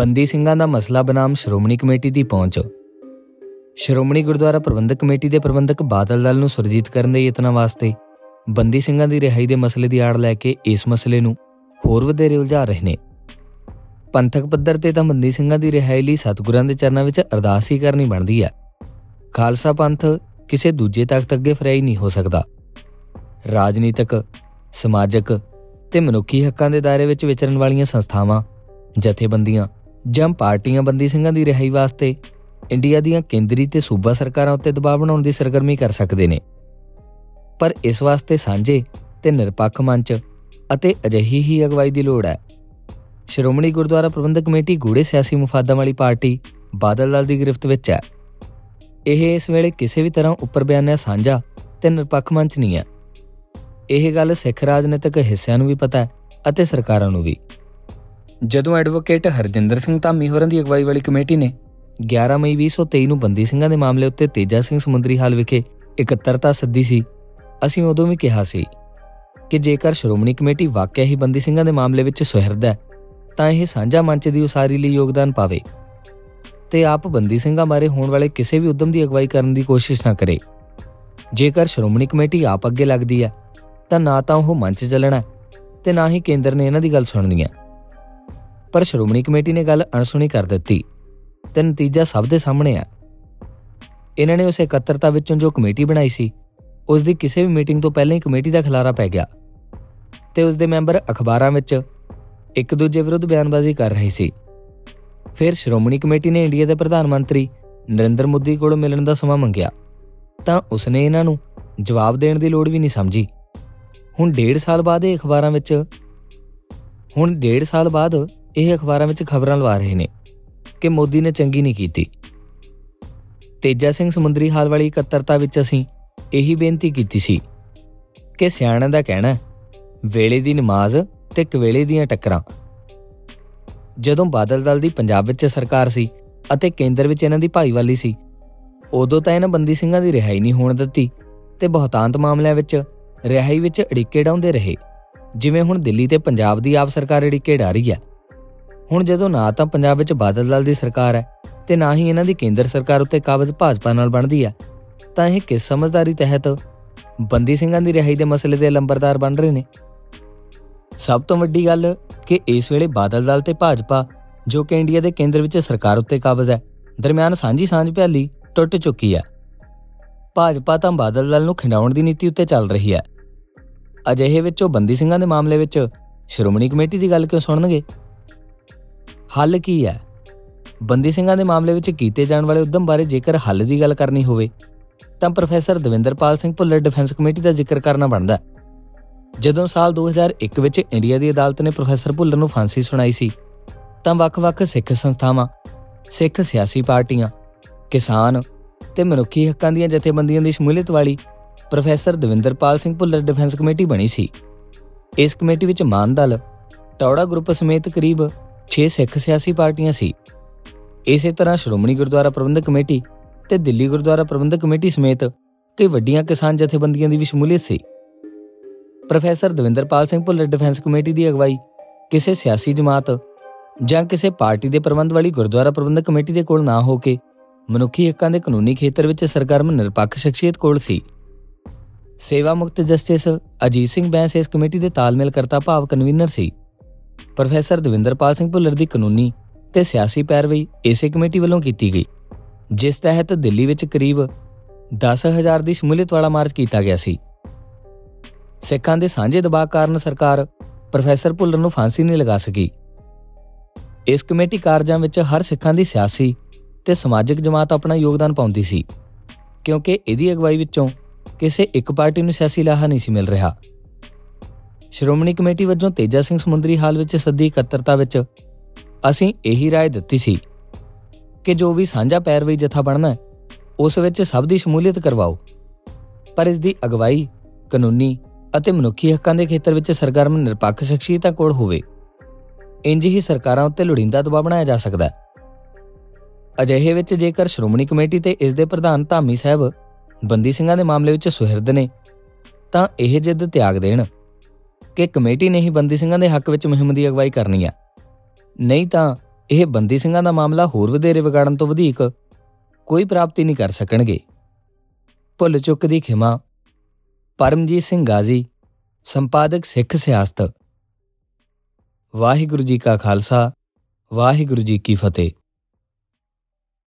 ਬੰਦੀ ਸਿੰਘਾਂ ਦਾ ਮਸਲਾ ਬਨਾਮ ਸ਼੍ਰੋਮਣੀ ਕਮੇਟੀ ਦੀ ਪਹੁੰਚ। ਸ਼੍ਰੋਮਣੀ ਗੁਰਦੁਆਰਾ ਪ੍ਰਬੰਧਕ ਕਮੇਟੀ ਦੇ ਪ੍ਰਬੰਧਕ ਬਾਦਲ ਦਲ ਨੂੰ ਸੁਰਜੀਤ ਕਰਨ ਦੇ ਯਤਨਾਂ ਵਾਸਤੇ ਬੰਦੀ ਸਿੰਘਾਂ ਦੀ ਰਿਹਾਈ ਦੇ ਮਸਲੇ ਦੀ ਆੜ ਲੈ ਕੇ ਇਸ ਮਸਲੇ ਨੂੰ ਹੋਰ ਵਧੇਰੇ ਉਲਝਾ ਰਹੇ ਨੇ। ਪੰਥਕ ਪੱਧਰ ਤੇ ਤਾਂ ਬੰਦੀ ਸਿੰਘਾਂ ਦੀ ਰਿਹਾਈ ਲਈ ਸਤਿਗੁਰਾਂ ਦੇ ਚਰਨਾਂ ਵਿੱਚ ਅਰਦਾਸ ਹੀ ਕਰਨੀ ਬਣਦੀ ਹੈ। ਖਾਲਸਾ ਪੰਥ ਕਿਸੇ ਦੂਜੇ ਤਖਤ ਅੱਗੇ ਫਰਾਈ ਨਹੀਂ ਹੋ ਸਕਦਾ। ਰਾਜਨੀਤਿਕ, ਸਮਾਜਿਕ ਤੇ ਮਨੁੱਖੀ ਹੱਕਾਂ ਦੇ ਦਾਇਰੇ ਵਿੱਚ ਵਿਚਰਨ ਵਾਲੀਆਂ ਸੰਸਥਾਵਾਂ, ਜਥੇਬੰਦੀਆਂ ਜਾਂ ਪਾਰਟੀਆਂ ਬੰਦੀ ਸਿੰਘਾਂ ਦੀ ਰਿਹਾਈ ਵਾਸਤੇ ਇੰਡੀਆ ਦੀਆਂ ਕੇਂਦਰੀ ਤੇ ਸੂਬਾ ਸਰਕਾਰਾਂ ਉੱਤੇ ਦਬਾਅ ਬਣਾਉਣ ਦੀ ਸਰਗਰਮੀ ਕਰ ਸਕਦੇ ਨੇ। ਪਰ ਇਸ ਵਾਸਤੇ ਸਾਂਝੇ ਤੇ ਨਿਰਪੱਖ ਮੰਚ ਅਤੇ ਅਜਿਹੀ ਹੀ ਅਗਵਾਈ ਦੀ ਲੋੜ ਹੈ। ਸ਼੍ਰੋਮਣੀ ਗੁਰਦੁਆਰਾ ਪ੍ਰਬੰਧਕ ਕਮੇਟੀ ਗੂੜੇ ਸਿਆਸੀ ਮੁਫਾਦਾਂ ਵਾਲੀ ਪਾਰਟੀ ਬਾਦਲ ਦਲ ਦੀ ਗ੍ਰਿਫਤ ਵਿੱਚ ਹੈ। ਇਹ ਇਸ ਵੇਲੇ ਕਿਸੇ ਵੀ ਤਰ੍ਹਾਂ ਉੱਪਰ ਬਿਆਨਿਆ ਸਾਂਝਾ ਤੇ ਨਿਰਪੱਖ ਮੰਚ ਨਹੀਂ ਹੈ। ਇਹ ਗੱਲ ਸਿੱਖ ਰਾਜਨੀਤਿਕ ਹਿੱਸਿਆਂ ਨੂੰ ਵੀ ਪਤਾ ਹੈ ਅਤੇ ਸਰਕਾਰਾਂ ਨੂੰ ਵੀ। ਜਦੋਂ ਐਡਵੋਕੇਟ ਹਰਜਿੰਦਰ ਸਿੰਘ ਧਾਮੀ ਹੋਰਾਂ ਦੀ ਅਗਵਾਈ ਵਾਲੀ ਕਮੇਟੀ ਨੇ 11 ਮਈ 2023 ਨੂੰ ਬੰਦੀ ਸਿੰਘਾਂ ਦੇ ਮਾਮਲੇ ਉੱਤੇ ਤੇਜਾ ਸਿੰਘ ਸਮੁੰਦਰੀ ਹਾਲ ਵਿਖੇ ਇਕੱਤਰਤਾ ਸੱਦੀ ਸੀ, ਅਸੀਂ ਉਦੋਂ ਵੀ ਕਿਹਾ ਸੀ ਕਿ ਜੇਕਰ ਸ਼੍ਰੋਮਣੀ ਕਮੇਟੀ ਵਾਕਿਆ ਹੀ ਬੰਦੀ ਸਿੰਘਾਂ ਦੇ ਮਾਮਲੇ ਵਿੱਚ ਸੁਹਿਰਦ ਹੈ, ਤਾਂ ਇਹ ਸਾਂਝਾ ਮੰਚ ਦੀ ਉਸਾਰੀ ਲਈ ਯੋਗਦਾਨ ਪਾਵੇ ਤੇ ਆਪ ਬੰਦੀ ਸਿੰਘਾਂ ਬਾਰੇ ਹੋਣ ਵਾਲੇ ਕਿਸੇ ਵੀ ਉਦਮ ਦੀ ਅਗਵਾਈ ਕਰਨ ਦੀ ਕੋਸ਼ਿਸ਼ ਨਾ ਕਰੇ। ਜੇਕਰ ਸ਼੍ਰੋਮਣੀ ਕਮੇਟੀ ਆਪ ਅੱਗੇ ਲੱਗਦੀ ਹੈ, ਤਾਂ ਨਾ ਤਾਂ ਉਹ ਮੰਚ ਚੱਲਣਾ ਤੇ ਨਾ ਹੀ ਕੇਂਦਰ ਨੇ ਇਹਨਾਂ ਦੀ ਗੱਲ ਸੁਣਨੀ ਹੈ। ਪਰ ਸ਼੍ਰੋਮਣੀ ਕਮੇਟੀ ਨੇ ਗੱਲ ਅਣਸੁਣੀ ਕਰ ਦਿੱਤੀ ਤੇ ਨਤੀਜਾ ਸਭ ਦੇ ਸਾਹਮਣੇ ਆ। ਇਹਨਾਂ ਨੇ ਉਸ ਇਕੱਤਰਤਾ ਵਿੱਚੋਂ ਜੋ ਕਮੇਟੀ ਬਣਾਈ ਸੀ, ਉਸ ਦੀ ਕਿਸੇ ਵੀ ਮੀਟਿੰਗ ਤੋਂ ਪਹਿਲਾਂ ਹੀ ਕਮੇਟੀ ਦਾ ਖਲਾਰਾ ਪੈ ਗਿਆ ਤੇ ਉਸ ਦੇ ਮੈਂਬਰ ਅਖਬਾਰਾਂ ਵਿੱਚ ਇੱਕ ਦੂਜੇ ਵਿਰੁੱਧ ਬਿਆਨਬਾਜ਼ੀ ਕਰ ਰਹੇ ਸੀ। ਫਿਰ ਸ਼੍ਰੋਮਣੀ ਕਮੇਟੀ ਨੇ ਇੰਡੀਆ ਦੇ ਪ੍ਰਧਾਨ ਮੰਤਰੀ ਨਰਿੰਦਰ ਮੋਦੀ ਕੋਲੋਂ ਮਿਲਣ ਦਾ ਸਮਾਂ ਮੰਗਿਆ ਤਾਂ ਉਸਨੇ ਇਹਨਾਂ ਨੂੰ ਜਵਾਬ ਦੇਣ ਦੀ ਲੋੜ ਵੀ ਨਹੀਂ ਸਮਝੀ। ਹੁਣ 1.5 ਸਾਲ ਬਾਅਦ ਇਹ ਅਖਬਾਰਾਂ ਵਿੱਚ, ਹੁਣ 1.5 ਸਾਲ ਬਾਅਦ ਇਹ ਅਖਬਾਰਾਂ ਵਿੱਚ ਖਬਰਾਂ ਲਵਾ ਰਹੇ ਨੇ ਕਿ ਮੋਦੀ ਨੇ ਚੰਗੀ ਨਹੀਂ ਕੀਤੀ। ਤੇਜਾ ਸਿੰਘ ਸਮੁੰਦਰੀ ਹਾਲ ਵਾਲੀ ਇਕੱਤਰਤਾ ਵਿੱਚ ਅਸੀਂ ਇਹੀ ਬੇਨਤੀ ਕੀਤੀ ਸੀ ਕਿ ਸਿਆਣਿਆਂ ਦਾ ਕਹਿਣਾ ਵੇਲੇ ਦੀ ਨਮਾਜ਼ ਤੇ ਕਵੇਲੇ ਦੀਆਂ ਟੱਕਰਾਂ। ਜਦੋਂ ਬਾਦਲ ਦਲ ਦੀ ਪੰਜਾਬ ਵਿੱਚ ਸਰਕਾਰ ਸੀ ਅਤੇ ਕੇਂਦਰ ਵਿੱਚ ਇਹਨਾਂ ਦੀ ਭਾਈਵਾਲੀ ਸੀ, ਉਦੋਂ ਤਾਂ ਇਹਨਾਂ ਬੰਦੀ ਸਿੰਘਾਂ ਦੀ ਰਿਹਾਈ ਨਹੀਂ ਹੋਣ ਦਿੱਤੀ ਤੇ ਬਹੁਤਾਂਤ ਮਾਮਲਿਆਂ ਵਿੱਚ ਰਿਹਾਈ ਵਿੱਚ ਅੜਿੱਕੇ ਡਾਉਂਦੇ ਰਹੇ, ਜਿਵੇਂ ਹੁਣ ਦਿੱਲੀ ਤੇ ਪੰਜਾਬ ਦੀ ਆਪ ਸਰਕਾਰ ਅੜਿੱਕੇ ਡਾ ਰਹੀ ਹੈ। ਹੁਣ ਜਦੋਂ ਨਾ ਤਾਂ ਪੰਜਾਬ ਵਿੱਚ ਬਾਦਲ ਦਲ ਦੀ ਸਰਕਾਰ ਹੈ ਤੇ ਨਾ ਹੀ ਇਹਨਾਂ ਦੀ ਕੇਂਦਰ ਸਰਕਾਰ ਉੱਤੇ ਕਾਬਜ਼ ਭਾਜਪਾ ਨਾਲ ਬਣਦੀ ਹੈ, ਤਾਂ ਇਹ ਕਿਸ ਸਮਝਦਾਰੀ ਤਹਿਤ ਬੰਦੀ ਸਿੰਘਾਂ ਦੀ ਰਿਹਾਈ ਦੇ ਮਸਲੇ ਦੇ ਲੰਬਰਦਾਰ ਬਣ ਰਹੇ ਨੇ? ਸਭ ਤੋਂ ਵੱਡੀ ਗੱਲ ਕਿ ਇਸ ਵੇਲੇ ਬਾਦਲ ਦਲ ਤੇ ਭਾਜਪਾ, ਜੋ ਕਿ ਇੰਡੀਆ ਦੇ ਕੇਂਦਰ ਵਿੱਚ ਸਰਕਾਰ ਉੱਤੇ ਕਾਬਜ਼ ਹੈ, ਦਰਮਿਆਨ ਸਾਂਝੀ ਸਾਂਝ ਭਿਆਲੀ ਟੁੱਟ ਚੁੱਕੀ ਹੈ। ਭਾਜਪਾ ਤਾਂ ਬਾਦਲ ਦਲ ਨੂੰ ਖਿੰਡਾਉਣ ਦੀ ਨੀਤੀ ਉੱਤੇ ਚੱਲ ਰਹੀ ਹੈ। ਅਜਿਹੇ ਵਿੱਚ ਉਹ ਬੰਦੀ ਸਿੰਘਾਂ ਦੇ ਮਾਮਲੇ ਵਿੱਚ ਸ਼੍ਰੋਮਣੀ ਕਮੇਟੀ ਦੀ ਗੱਲ ਕਿਉਂ ਸੁਣਨਗੇ? ਹੱਲ ਕੀ ਹੈ? ਬੰਦੀ ਸਿੰਘਾਂ ਦੇ ਮਾਮਲੇ ਵਿੱਚ ਕੀਤੇ ਜਾਣ ਵਾਲੇ ਉਦਮ ਬਾਰੇ ਜੇਕਰ ਹੱਲ ਦੀ ਗੱਲ ਕਰਨੀ ਹੋਵੇ, ਤਾਂ professor Davinderpal Singh Bhullar defence committee ਦਾ ਜ਼ਿਕਰ ਕਰਨਾ ਬਣਦਾ ਜਦੋਂ ਸਾਲ 2001 ਵਿੱਚ ਇੰਡੀਆ ਦੀ ਅਦਾਲਤ ਨੇ ਪ੍ਰੋਫੈਸਰ ਭੁੱਲਰ ਨੂੰ ਫਾਂਸੀ ਸੁਣਾਈ ਸੀ, ਤਾਂ ਵੱਖ-ਵੱਖ ਸਿੱਖ ਸੰਸਥਾਵਾਂ, ਸਿੱਖ ਸਿਆਸੀ ਪਾਰਟੀਆਂ, ਕਿਸਾਨ ਤੇ ਮਨੁੱਖੀ ਹੱਕਾਂ ਦੀਆਂ ਜਥੇਬੰਦੀਆਂ ਦੀ ਸ਼ਮੂਲੀਅਤ ਵਾਲੀ professor Davinderpal Singh Bhullar defence committee ਬਣੀ ਸੀ। ਇਸ ਕਮੇਟੀ ਵਿੱਚ ਮਾਨਦਲ ਟੌੜਾ ਗਰੁੱਪ ਸਮੇਤ ਕਰੀਬ 6 ਸਿੱਖ ਸਿਆਸੀ ਪਾਰਟੀਆਂ ਸੀ। ਇਸੇ ਤਰ੍ਹਾਂ ਸ਼੍ਰੋਮਣੀ ਗੁਰਦੁਆਰਾ ਪ੍ਰਬੰਧਕ ਕਮੇਟੀ ਤੇ ਦਿੱਲੀ ਗੁਰਦੁਆਰਾ ਪ੍ਰਬੰਧਕ ਕਮੇਟੀ ਸਮੇਤ ਕਈ ਵੱਡੀਆਂ ਕਿਸਾਨ ਜਥੇਬੰਦੀਆਂ ਦੀ ਵੀ ਸ਼ਮੂਲੀਅਤ ਸੀ। Professor Davinderpal Singh Bhullar defence committee ਦੀ ਅਗਵਾਈ ਕਿਸੇ ਸਿਆਸੀ ਜਮਾਤ ਜਾਂ ਕਿਸੇ ਪਾਰਟੀ ਦੇ ਪ੍ਰਬੰਧ ਵਾਲੀ ਗੁਰਦੁਆਰਾ ਪ੍ਰਬੰਧਕ ਕਮੇਟੀ ਦੇ ਕੋਲ ਨਾ ਹੋ ਕੇ ਮਨੁੱਖੀ ਹੱਕਾਂ ਦੇ ਕਾਨੂੰਨੀ ਖੇਤਰ ਵਿੱਚ ਸਰਗਰਮ ਨਿਰਪੱਖ ਸ਼ਖਸੀਅਤ ਕੋਲ ਸੀ। ਸੇਵਾ ਮੁਕਤ ਜਸਟਿਸ ਅਜੀਤ ਸਿੰਘ ਬੈਂਸ ਇਸ ਕਮੇਟੀ ਦੇ ਤਾਲਮੇਲ ਕਰਤਾ ਭਾਵ ਕਨਵੀਨਰ ਸੀ। ਪ੍ਰੋਫੈਸਰ ਦਵਿੰਦਰਪਾਲ ਸਿੰਘ ਭੁੱਲਰ ਦੀ ਕਾਨੂੰਨੀ ਤੇ ਸਿਆਸੀ ਪੈਰਵੀ ਇਸੇ ਕਮੇਟੀ ਵੱਲੋਂ ਕੀਤੀ ਗਈ, ਜਿਸ ਤਹਿਤ ਦਿੱਲੀ ਵਿੱਚ ਕਰੀਬ 10000 ਦੀ ਸ਼ਮੂਲੀਅਤ ਵਾਲਾ ਮਾਰਚ ਕੀਤਾ ਗਿਆ ਸੀ। ਸਿੱਖਾਂ ਦੇ ਸਾਂਝੇ ਦਬਾਅ ਕਾਰਨ ਸਰਕਾਰ ਪ੍ਰੋਫੈਸਰ ਭੁੱਲਰ ਨੂੰ ਫਾਂਸੀ ਨਹੀਂ ਲਗਾ ਸਕੀ। ਇਸ ਕਮੇਟੀ ਕਾਰਜਾਂ ਵਿੱਚ ਹਰ ਸਿੱਖਾਂ ਦੀ ਸਿਆਸੀ ਤੇ ਸਮਾਜਿਕ ਜਮਾਤ ਆਪਣਾ ਯੋਗਦਾਨ ਪਾਉਂਦੀ ਸੀ, ਕਿਉਂਕਿ ਇਹਦੀ ਅਗਵਾਈ ਵਿੱਚੋਂ ਕਿਸੇ ਇੱਕ ਪਾਰਟੀ ਨੂੰ ਸਿਆਸੀ ਲਾਹਾ ਨਹੀਂ ਸੀ ਮਿਲ ਰਿਹਾ। ਸ਼੍ਰੋਮਣੀ ਕਮੇਟੀ ਵੱਲੋਂ ਤੇਜਾ ਸਿੰਘ ਸਮੁੰਦਰੀ ਹਾਲ ਵਿੱਚ ਸੱਦੀ ਇਕੱਤਰਤਾ ਵਿੱਚ ਅਸੀਂ ਇਹੀ رائے ਦਿੱਤੀ ਸੀ ਕਿ ਜੋ ਵੀ ਸਾਂਝਾ ਪੈਰਵਈ ਜਥਾ ਬਣਨਾ ਉਸ ਵਿੱਚ ਸਭ ਦੀ ਸ਼ਮੂਲੀਅਤ ਕਰਵਾਓ ਪਰ ਇਸ ਦੀ ਅਗਵਾਈ ਕਾਨੂੰਨੀ ਅਤੇ ਮਨੁੱਖੀ ਹੱਕਾਂ ਦੇ ਖੇਤਰ ਵਿੱਚ ਸਰਗਰਮ ਨਿਰਪੱਖ ਸ਼ਖਸੀਅਤਾਂ ਕੋਲ ਹੋਵੇ ਇੰਜ ਹੀ ਸਰਕਾਰਾਂ ਉੱਤੇ ਲੋੜੀਂਦਾ ਦਬਾਅ ਬਣਾਇਆ ਜਾ ਸਕਦਾ ਹੈ ਅਜਿਹੇ ਵਿੱਚ ਜੇਕਰ ਸ਼੍ਰੋਮਣੀ ਕਮੇਟੀ ਤੇ ਇਸ ਦੇ ਪ੍ਰਧਾਨ ਧਾਮੀ ਸਾਹਿਬ ਬੰਦੀ ਸਿੰਘਾਂ ਦੇ ਮਾਮਲੇ ਵਿੱਚ ਸੁਹਿਰਦ ਨੇ ਤਾਂ ਇਹ ਜਿੱਦ ਤਿਆਗ ਦੇਣ ਕਿ ਕਮੇਟੀ ਨੇ ਹੀ ਬੰਦੀ ਸਿੰਘਾਂ ਦੇ ਹੱਕ ਵਿੱਚ ਮੁਹਿੰਮ ਦੀ ਅਗਵਾਈ ਕਰਨੀ ਆ। ਨਹੀਂ ਤਾਂ ਇਹ ਬੰਦੀ ਸਿੰਘਾਂ ਦਾ ਮਾਮਲਾ ਹੋਰ ਵਧੇਰੇ ਵਿਗਾੜਨ ਤੋਂ ਵਧੇਕ ਕੋਈ ਪ੍ਰਾਪਤੀ ਨਹੀਂ ਕਰ ਸਕਣਗੇ। ਭੁੱਲ ਚੁੱਕ ਦੀ ਖਿਮਾ। ਪਰਮਜੀਤ ਸਿੰਘ ਗਾਜ਼ੀ, ਸੰਪਾਦਕ ਸਿੱਖ ਸਿਆਸਤ। ਵਾਹਿਗੁਰੂ ਜੀ ਕਾ ਖਾਲਸਾ, ਵਾਹਿਗੁਰੂ ਜੀ ਕੀ ਫਤਿਹ।